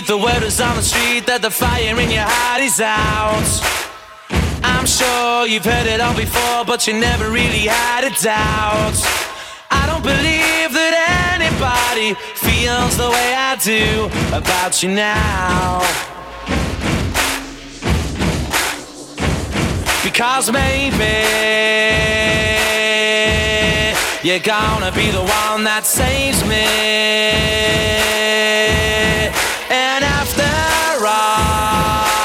The word is on the street that the fire in your heart is out. I'm sure you've heard it all before, but you never really had a doubt. I don't believe that anybody feels the way I do about you now. Because maybe you're gonna be the one that saves me. And after all,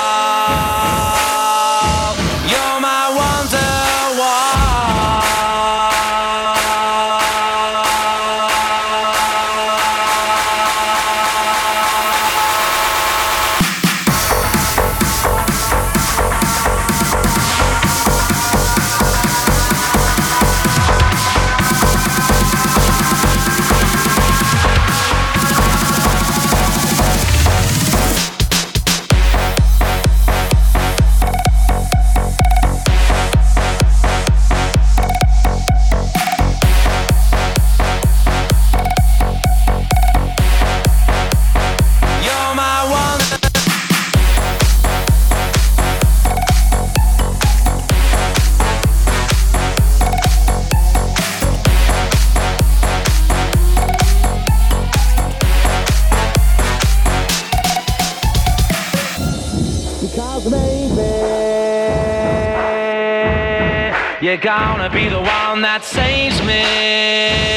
that saves me.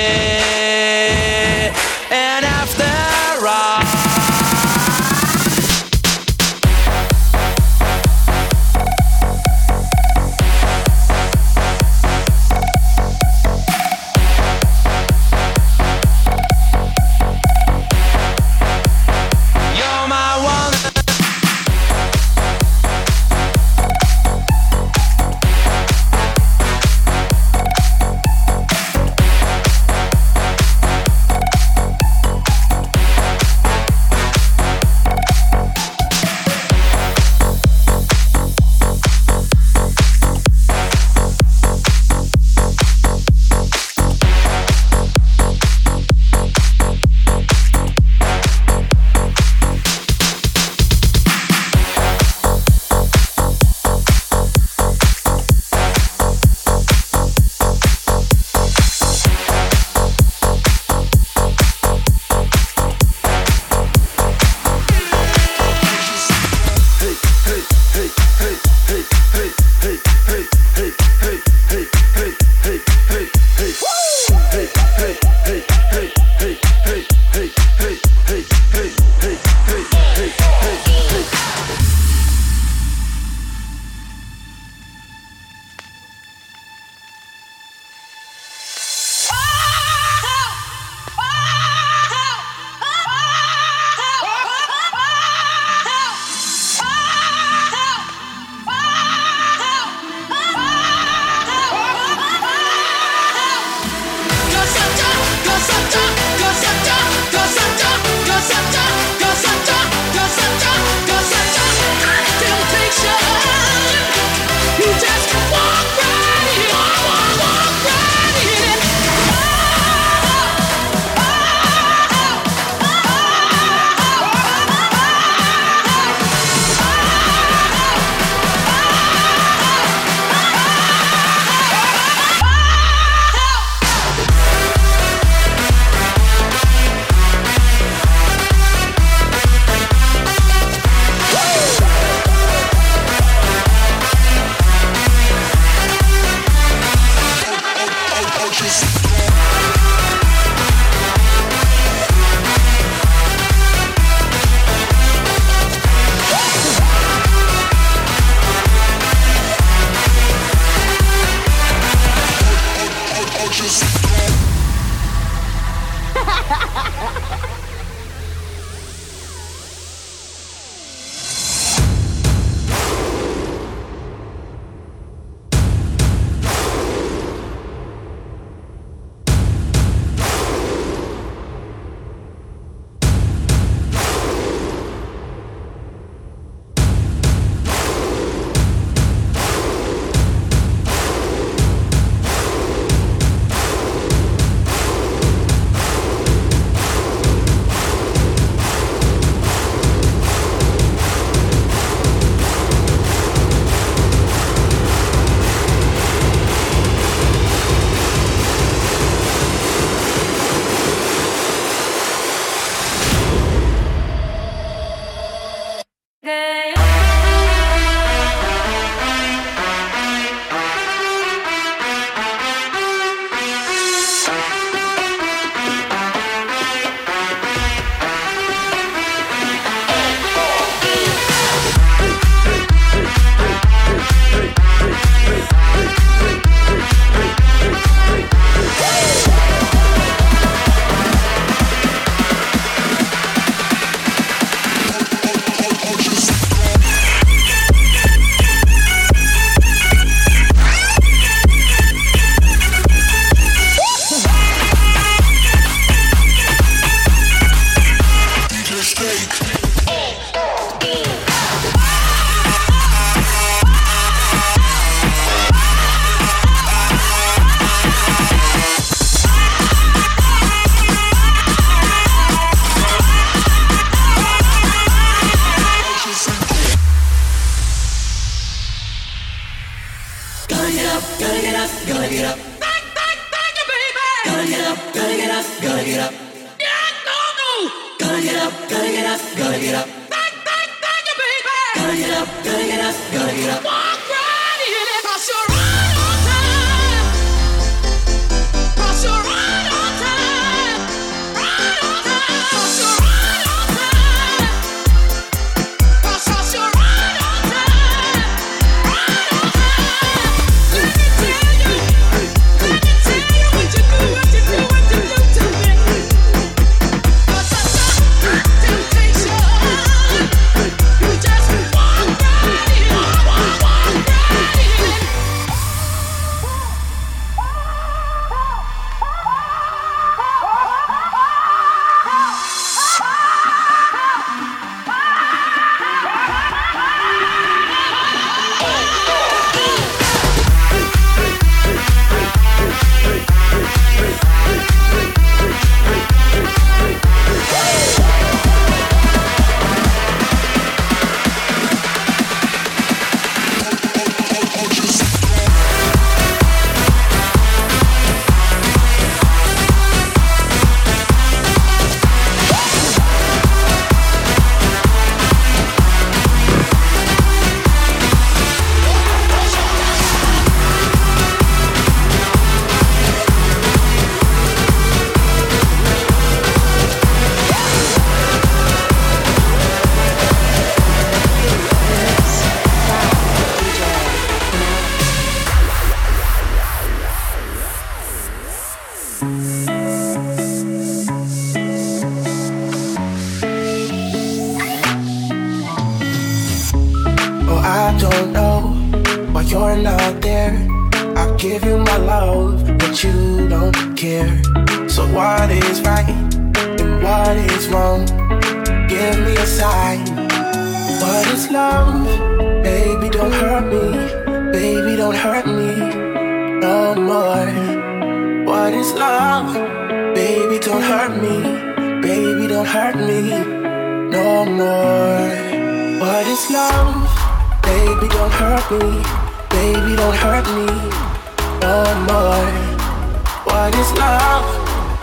mine is love.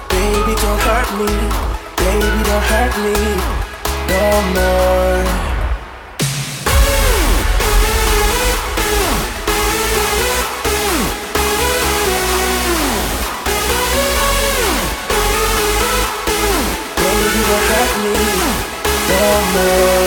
Baby, don't hurt me. Baby, don't hurt me. No more. Baby, don't hurt me. No more.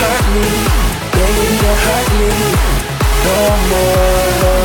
hurt me, baby, don't hurt me no more.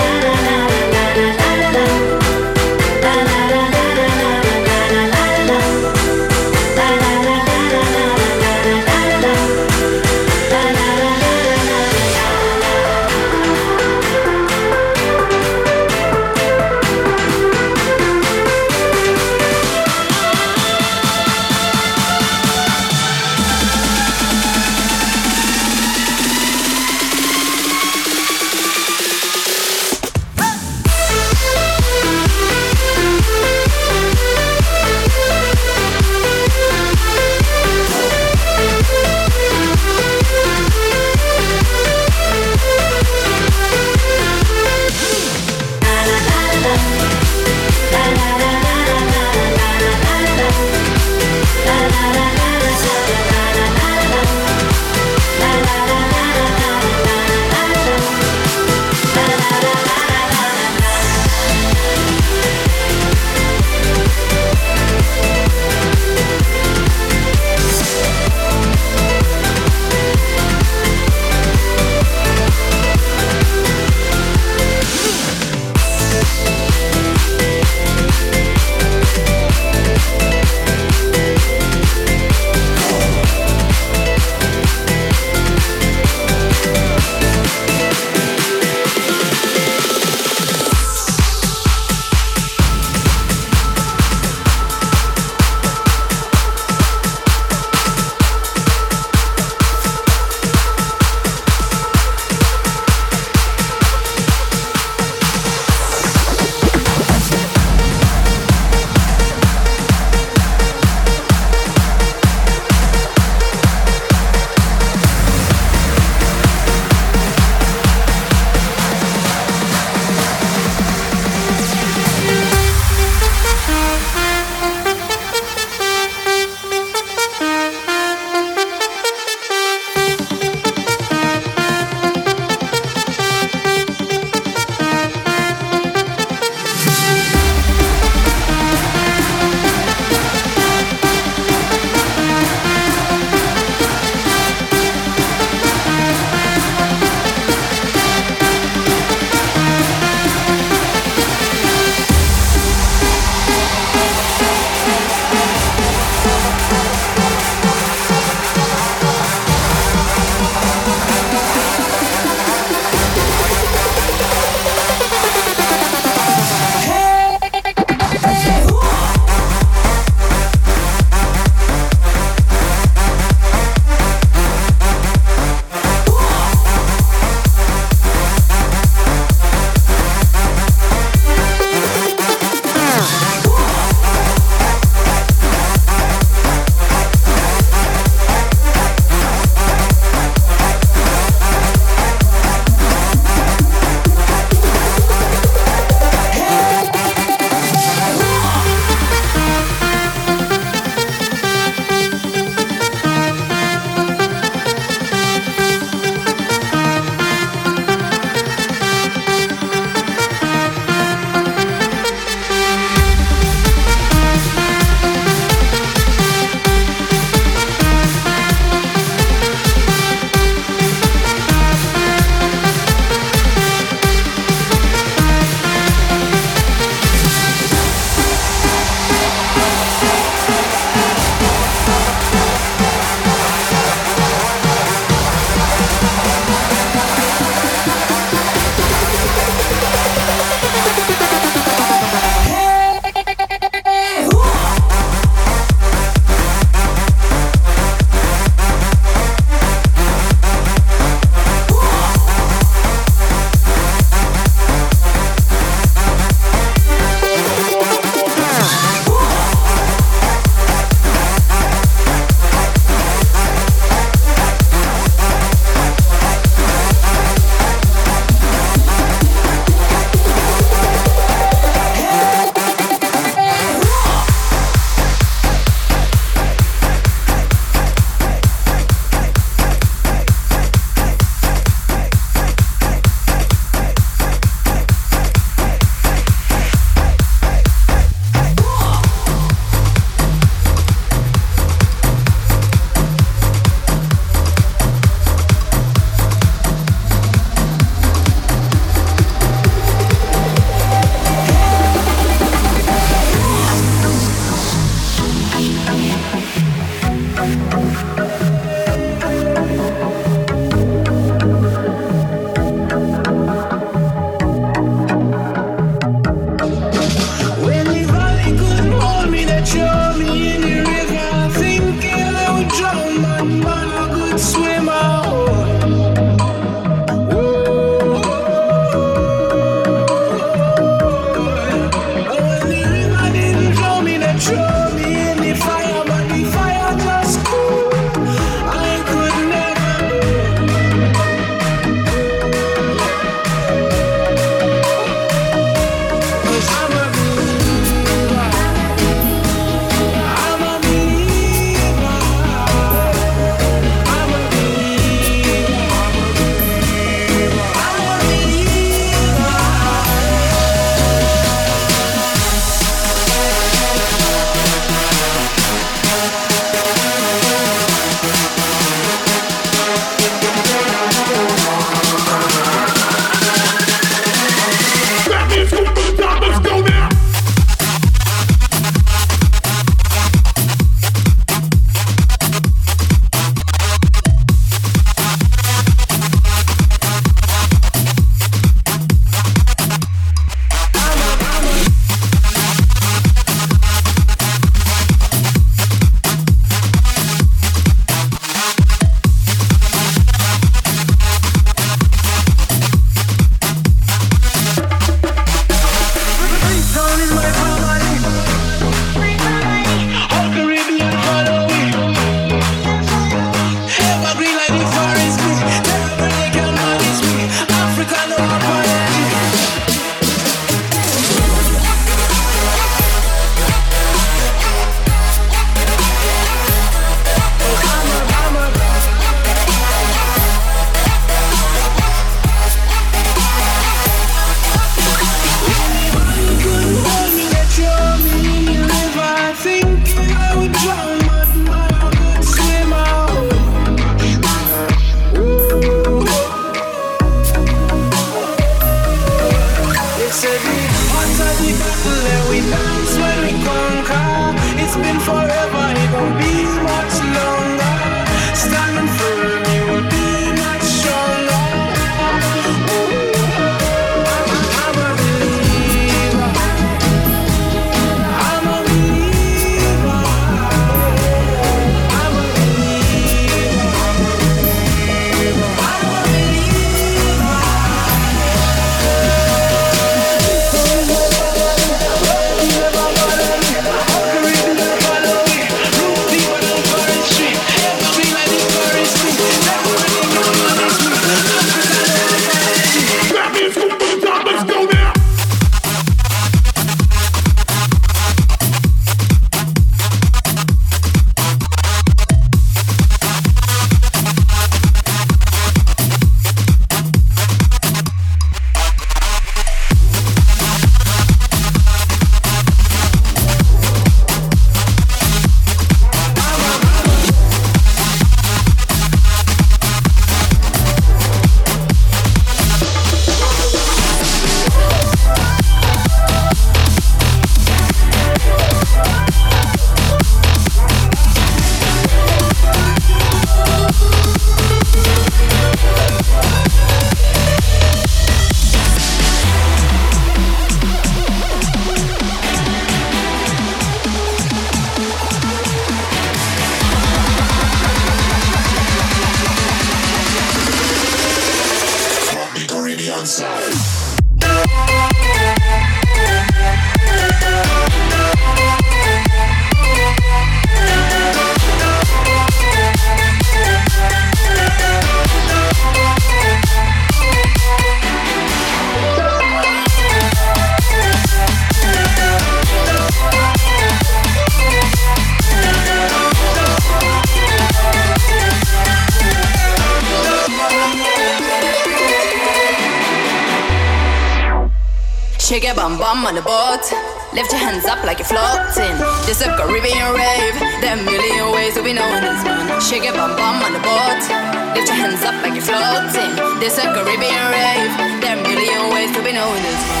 On the boat. Lift your hands up like you're floating. This a Caribbean rave. There are a million ways to be known as man. Shake your bum bum on the boat. Lift your hands up like you're floating. This a Caribbean rave. There are a million ways to be known as man.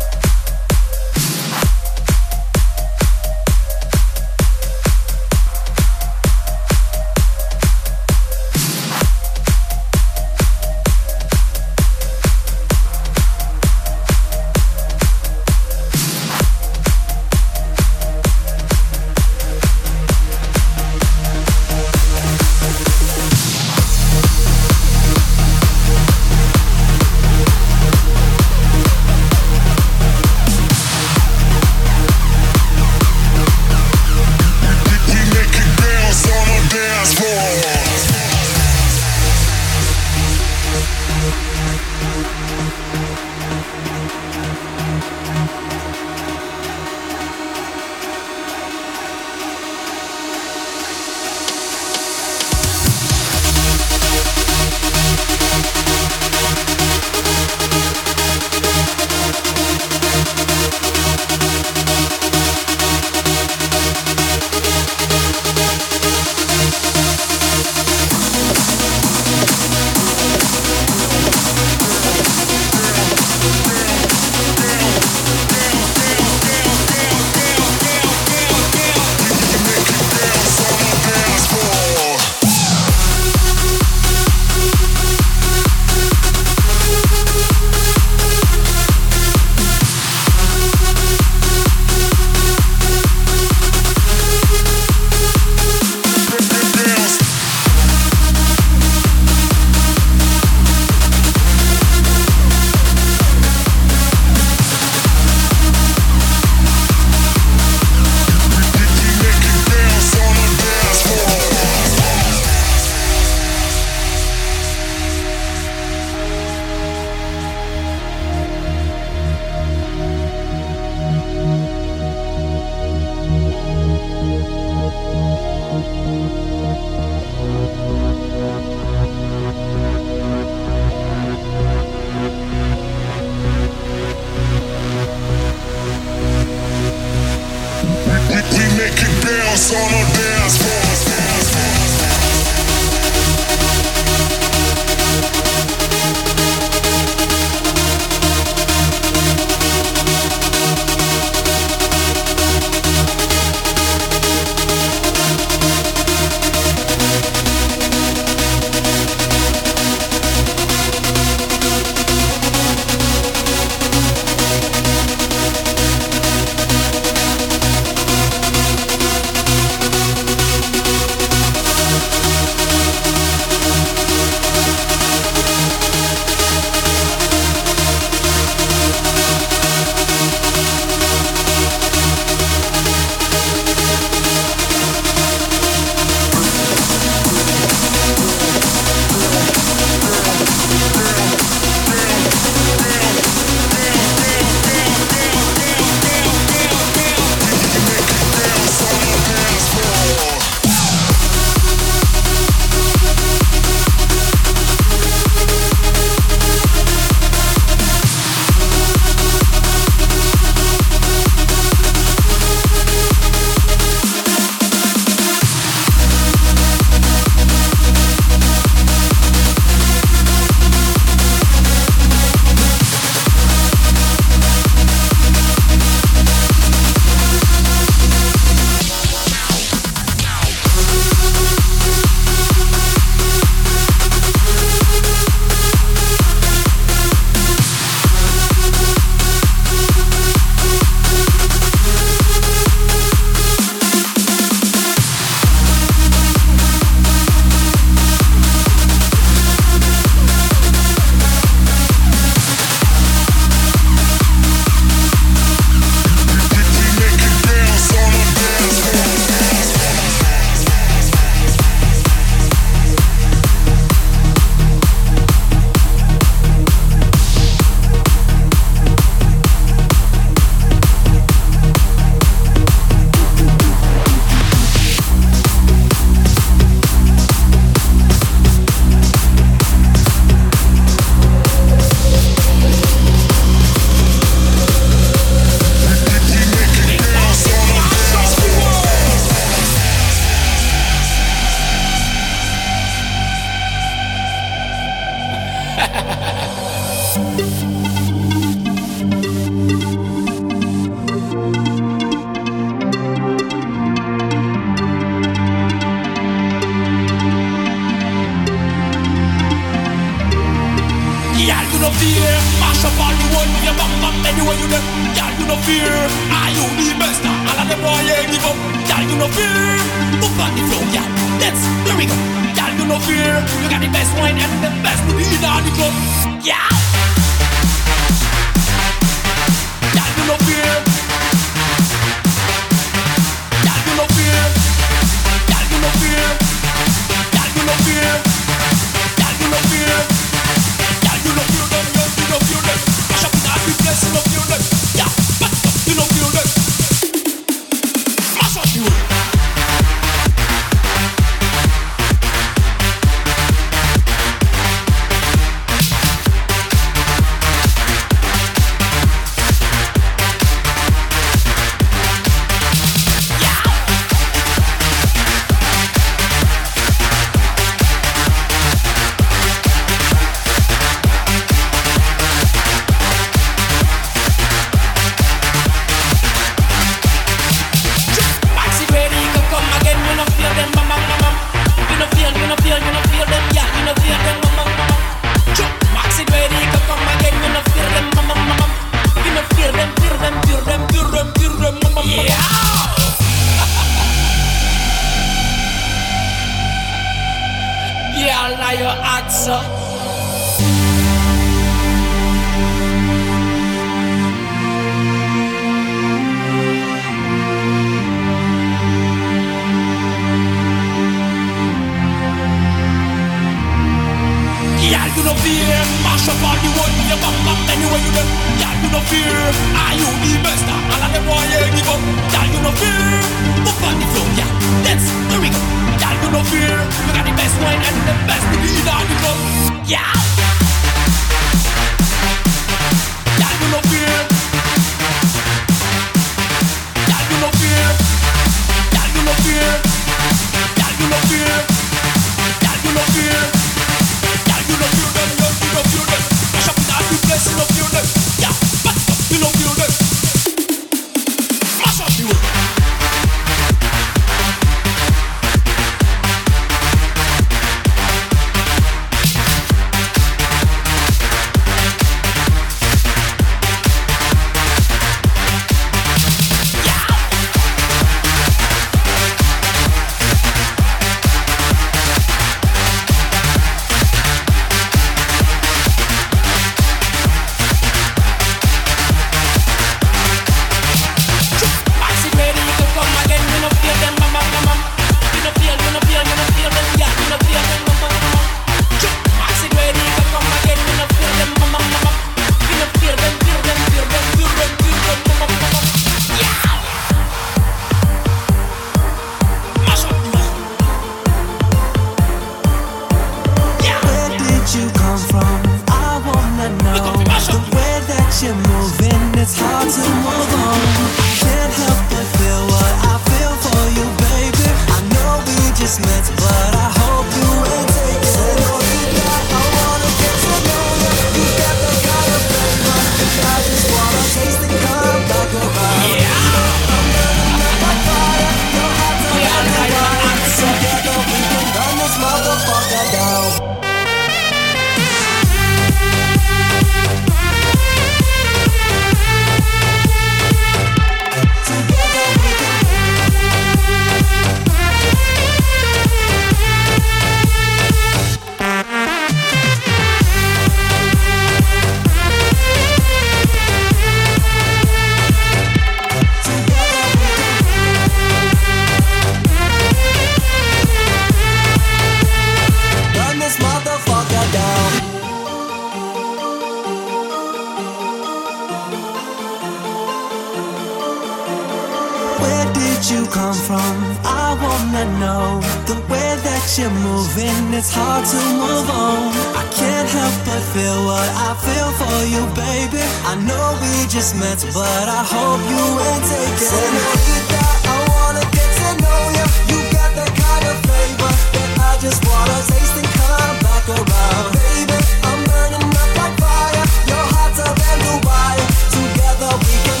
feel what I feel for you, baby. I know we just met, but I hope you ain't taking so it. that I wanna get to know you. You got that kind of flavor that I just wanna taste and come back around, baby. I'm burning up like fire. Your heart's hotter than Dubai. Together we can.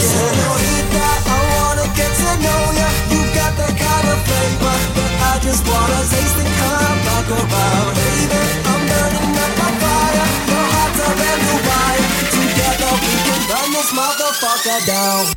Senorita, that I wanna get to know you. You got that kind of flavor that I just wanna taste and come back around, baby. motherfucker down.